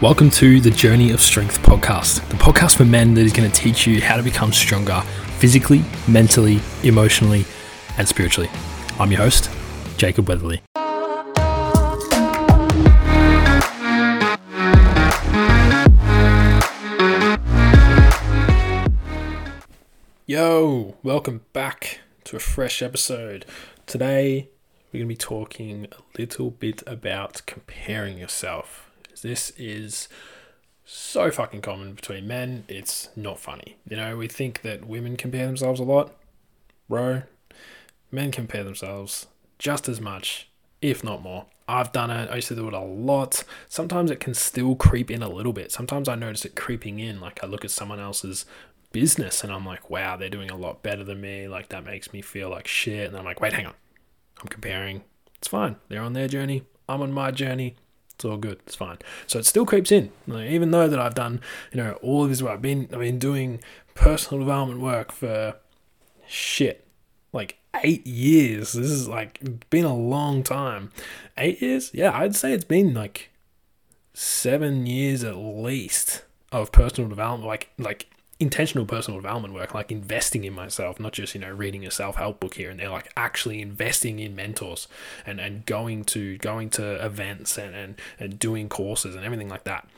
Welcome to the Journey of Strength podcast, the podcast for men that is going to teach you how to become stronger physically, mentally, emotionally, and spiritually. I'm your host, Jacob Weatherley. Yo, welcome back to a fresh episode. Today, we're going to be talking a little bit about comparing yourself this is so fucking common between men, it's not funny. You know, we think that women compare themselves a lot. Bro, men compare themselves just as much, if not more. I've done it. I used to do it a lot. Sometimes it can still creep in a little bit. Sometimes I notice it creeping in. Like I look at someone else's business and I'm like, wow, they're doing a lot better than me. Like that makes me feel like shit. And I'm like, wait, hang on. I'm comparing. It's fine. They're on their journey. I'm on my journey. It's all good. It's fine. So it still creeps in. Like, even though that I've done, you know, all of this I've been I've been doing personal development work for shit like eight years. This is like been a long time. Eight years? Yeah, I'd say it's been like seven years at least of personal development, like like intentional personal development work, like investing in myself, not just, you know, reading a self-help book here and there, like actually investing in mentors and, and going to going to events and, and, and doing courses and everything like that.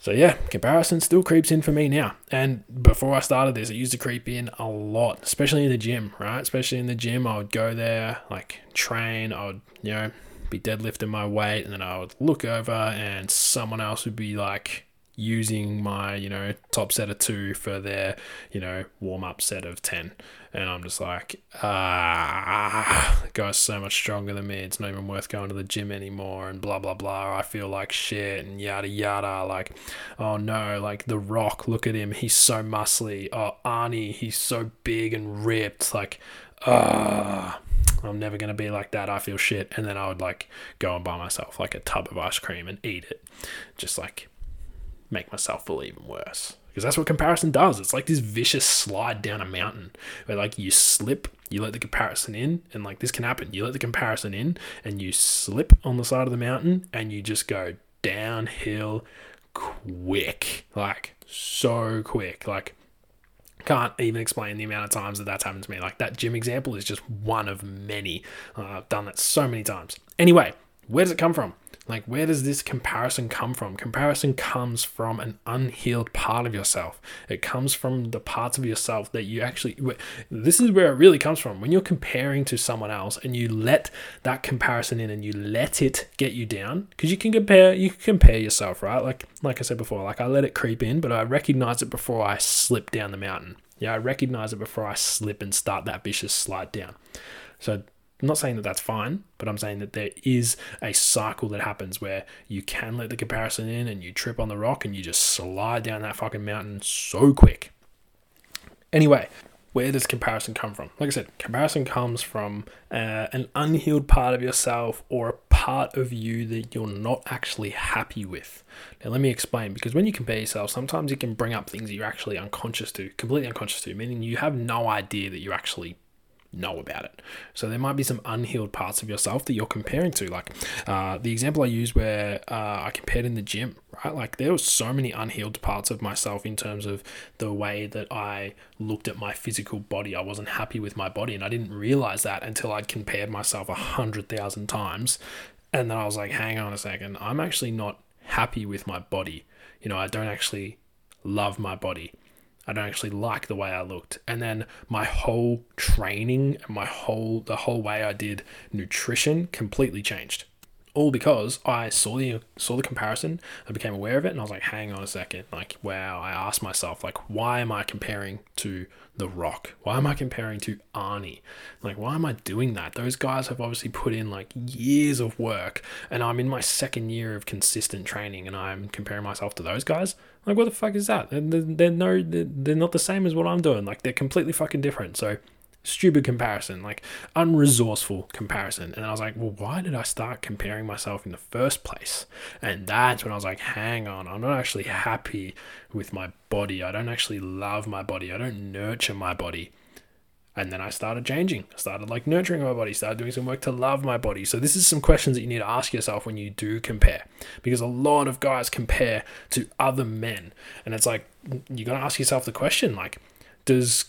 So yeah, comparison still creeps in for me now. And before I started this, it used to creep in a lot, especially in the gym, right? Especially in the gym, I would go there, like train, I would, you know, be deadlifting my weight, and then I would look over and someone else would be like using my, you know, top set of two for their, you know, warm up set of 10. And I'm just like, ah, guy's so much stronger than me. It's not even worth going to the gym anymore and blah, blah, blah. I feel like shit and yada, yada. Like, oh no, like The Rock, look at him. He's so muscly. Oh, Arnie, he's so big and ripped. Like, ah. I'm never going to be like that. I feel shit. And then I would like go and buy myself like a tub of ice cream and eat it. Just like make myself feel even worse. Because that's what comparison does. It's like this vicious slide down a mountain where like you slip, you let the comparison in, and like this can happen. You let the comparison in and you slip on the side of the mountain and you just go downhill quick. Like so quick. Like can't even explain the amount of times that that's happened to me. Like that gym example is just one of many. Uh, I've done that so many times. Anyway, where does it come from? Like, where does this comparison come from? Comparison comes from an unhealed part of yourself. It comes from the parts of yourself that you actually, this is where it really comes from. When you're comparing to someone else and you let that comparison in and you let it get you down, because you can compare, you can compare yourself, right? Like, like I said before, like I let it creep in, but I recognize it before I slip down the mountain. Yeah, I recognize it before I slip and start that vicious slide down. So I'm not saying that that's fine, but I'm saying that there is a cycle that happens where you can let the comparison in and you trip on the rock and you just slide down that fucking mountain so quick. Anyway, where does comparison come from? Like I said, comparison comes from uh, an unhealed part of yourself or a part of you that you're not actually happy with. Now, let me explain because when you compare yourself, sometimes it can bring up things that you're actually unconscious to, completely unconscious to, meaning you have no idea that you're actually know about it. So there might be some unhealed parts of yourself that you're comparing to. Like uh, the example I used where uh, I compared in the gym, right? Like there were so many unhealed parts of myself in terms of the way that I looked at my physical body. I wasn't happy with my body, and I didn't realize that until I'd compared myself a hundred thousand times. And then I was like, hang on a second, I'm actually not happy with my body. You know, I don't actually love my body. I don't actually like the way I looked. And then my whole training and my whole the whole way I did nutrition completely changed. All because I saw the saw the comparison, I became aware of it, and I was like, hang on a second, like wow, I asked myself, like, why am I comparing to the Rock? Why am I comparing to Arnie? Like, why am I doing that? Those guys have obviously put in like years of work, and I'm in my second year of consistent training, and I'm comparing myself to those guys. Like, what the fuck is that? They're, they're no, they're not the same as what I'm doing. Like, they're completely fucking different. So, stupid comparison, like unresourceful comparison. And I was like, well, why did I start comparing myself in the first place? And that's when I was like, hang on, I'm not actually happy with my body. I don't actually love my body. I don't nurture my body. And then I started changing. I started like nurturing my body, started doing some work to love my body. So this is some questions that you need to ask yourself when you do compare. Because a lot of guys compare to other men. And it's like you gotta ask yourself the question like, does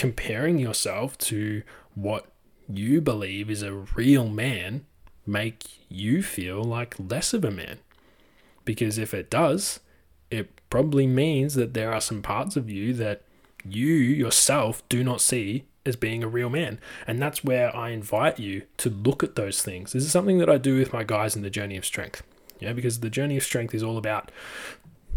comparing yourself to what you believe is a real man make you feel like less of a man? Because if it does, it probably means that there are some parts of you that you yourself do not see as being a real man. And that's where I invite you to look at those things. This is something that I do with my guys in the journey of strength. Yeah, because the journey of strength is all about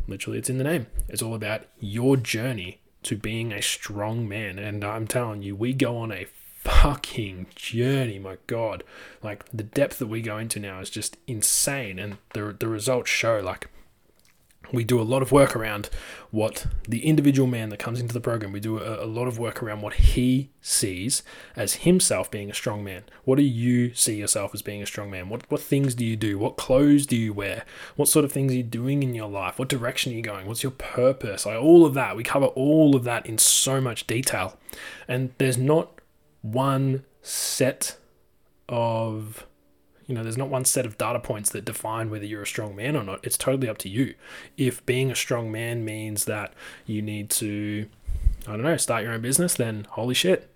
literally it's in the name. It's all about your journey to being a strong man. And I'm telling you, we go on a fucking journey, my god. Like the depth that we go into now is just insane and the the results show like we do a lot of work around what the individual man that comes into the program we do a, a, lot of work around what he sees as himself being a strong man. What do you see yourself as being a strong man? What what things do you do? What clothes do you wear? What sort of things are you doing in your life? What direction are you going? What's your purpose? Like all of that we cover all of that in so much detail. And there's not one set of you know, there's not one set of data points that define whether you're a strong man or not. It's totally up to you. If being a strong man means that you need to, I don't know, start your own business, then holy shit,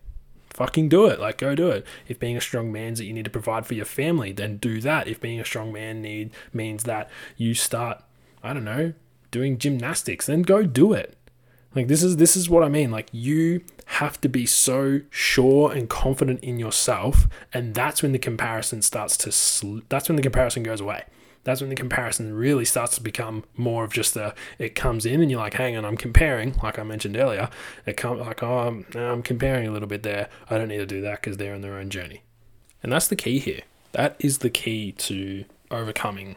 fucking do it. Like, go do it. If being a strong man's that you need to provide for your family, then do that. If being a strong man need means that you start, I don't know, doing gymnastics, then go do it. Like this is this is what I mean. Like you have to be so sure and confident in yourself, and that's when the comparison starts to. Sl- that's when the comparison goes away. That's when the comparison really starts to become more of just a. It comes in, and you're like, "Hang on, I'm comparing." Like I mentioned earlier, it comes like, "Oh, I'm, I'm comparing a little bit there. I don't need to do that because they're on their own journey." And that's the key here. That is the key to overcoming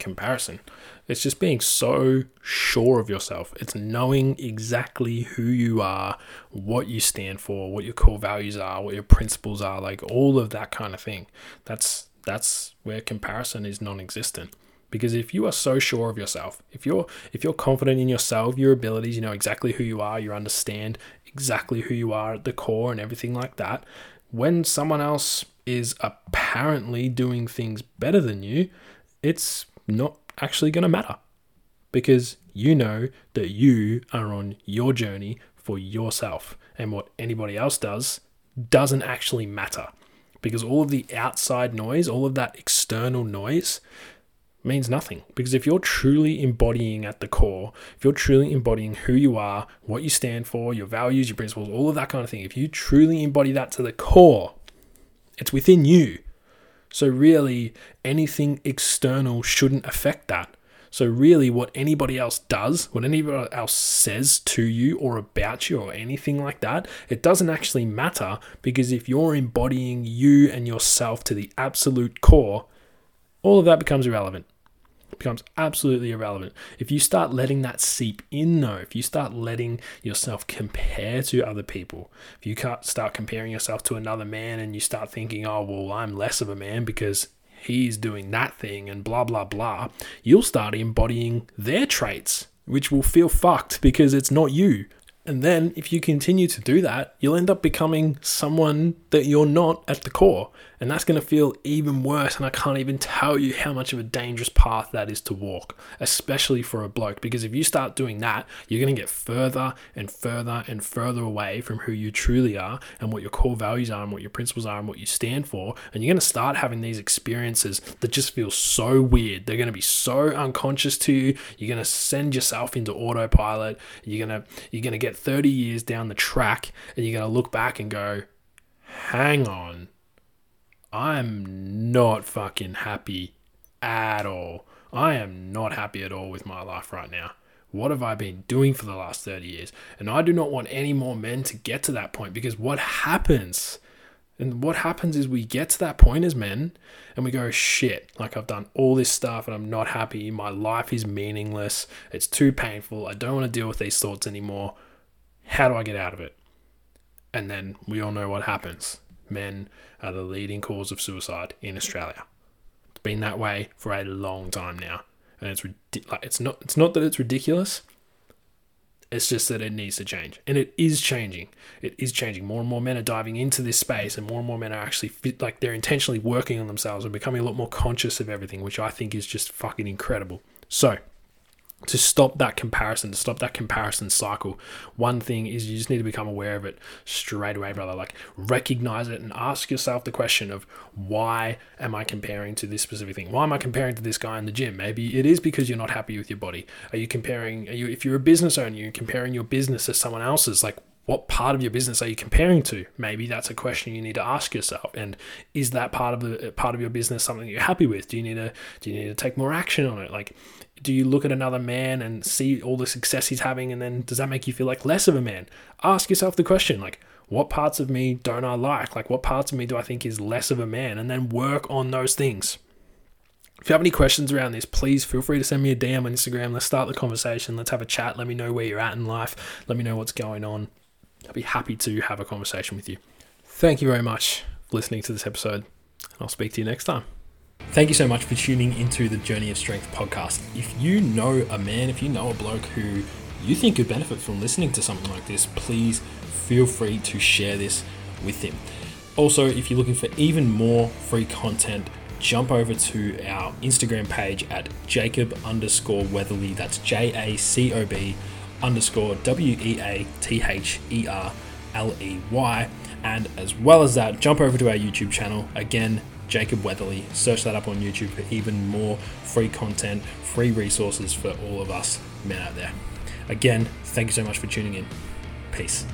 comparison. It's just being so sure of yourself. It's knowing exactly who you are, what you stand for, what your core values are, what your principles are, like all of that kind of thing. That's that's where comparison is non-existent. Because if you are so sure of yourself, if you're if you're confident in yourself, your abilities, you know exactly who you are, you understand exactly who you are at the core and everything like that, when someone else is apparently doing things better than you, it's not actually going to matter because you know that you are on your journey for yourself and what anybody else does doesn't actually matter because all of the outside noise, all of that external noise means nothing. Because if you're truly embodying at the core, if you're truly embodying who you are, what you stand for, your values, your principles, all of that kind of thing, if you truly embody that to the core, it's within you. So, really, anything external shouldn't affect that. So, really, what anybody else does, what anybody else says to you or about you or anything like that, it doesn't actually matter because if you're embodying you and yourself to the absolute core, all of that becomes irrelevant becomes absolutely irrelevant. If you start letting that seep in, though, if you start letting yourself compare to other people, if you start comparing yourself to another man and you start thinking, oh, well, I'm less of a man because he's doing that thing and blah, blah, blah, you'll start embodying their traits, which will feel fucked because it's not you. And then, if you continue to do that, you'll end up becoming someone that you're not at the core. And that's going to feel even worse. And I can't even tell you how much of a dangerous path that is to walk, especially for a bloke. Because if you start doing that, you're going to get further and further and further away from who you truly are and what your core values are and what your principles are and what you stand for. And you're going to start having these experiences that just feel so weird. They're going to be so unconscious to you. You're going to send yourself into autopilot. You're going to, you're going to get 30 years down the track and you're going to look back and go, hang on I'm not fucking happy at all. I am not happy at all with my life right now. What have I been doing for the last 30 years? And I do not want any more men to get to that point because what happens, and what happens is we get to that point as men and we go, shit, like I've done all this stuff and I'm not happy. My life is meaningless. It's too painful. I don't want to deal with these thoughts anymore. How do I get out of it? And then we all know what happens men are the leading cause of suicide in Australia. It's been that way for a long time now, and it's like it's not it's not that it's ridiculous. It's just that it needs to change. And it is changing. It is changing. More and more men are diving into this space, and more and more men are actually fit, like they're intentionally working on themselves and becoming a lot more conscious of everything, which I think is just fucking incredible. So, to stop that comparison, to stop that comparison cycle, one thing is you just need to become aware of it straight away, brother. Like recognize it and ask yourself the question of why am I comparing to this specific thing? Why am I comparing to this guy in the gym? Maybe it is because you're not happy with your body. Are you comparing, are you, if you're a business owner, you're comparing your business to someone else's, like what part of your business are you comparing to? Maybe that's a question you need to ask yourself. And is that part of the part of your business something you're happy with? Do you need to do you need to take more action on it? Like do you look at another man and see all the success he's having and then does that make you feel like less of a man? Ask yourself the question like what parts of me don't i like? Like what parts of me do i think is less of a man? And then work on those things. If you have any questions around this please feel free to send me a dm on instagram. Let's start the conversation. Let's have a chat. Let me know where you're at in life. Let me know what's going on. I'll be happy to have a conversation with you. Thank you very much for listening to this episode And i'll speak to you next time Thank you so much for tuning into the Journey of Strength podcast. If you know a man, if you know a bloke who you think could benefit from listening to something like this, please feel free to share this with him. Also, if you're looking for even more free content, jump over to our Instagram page at Jacob underscore Weatherley. That's J A C O B underscore W E A T H E R L E Y. And as well as that, jump over to our YouTube channel. Again, Jacob Weatherley. Search that up on YouTube for even more free content, free resources for all of us men out there. Again, thank you so much for tuning in. Peace.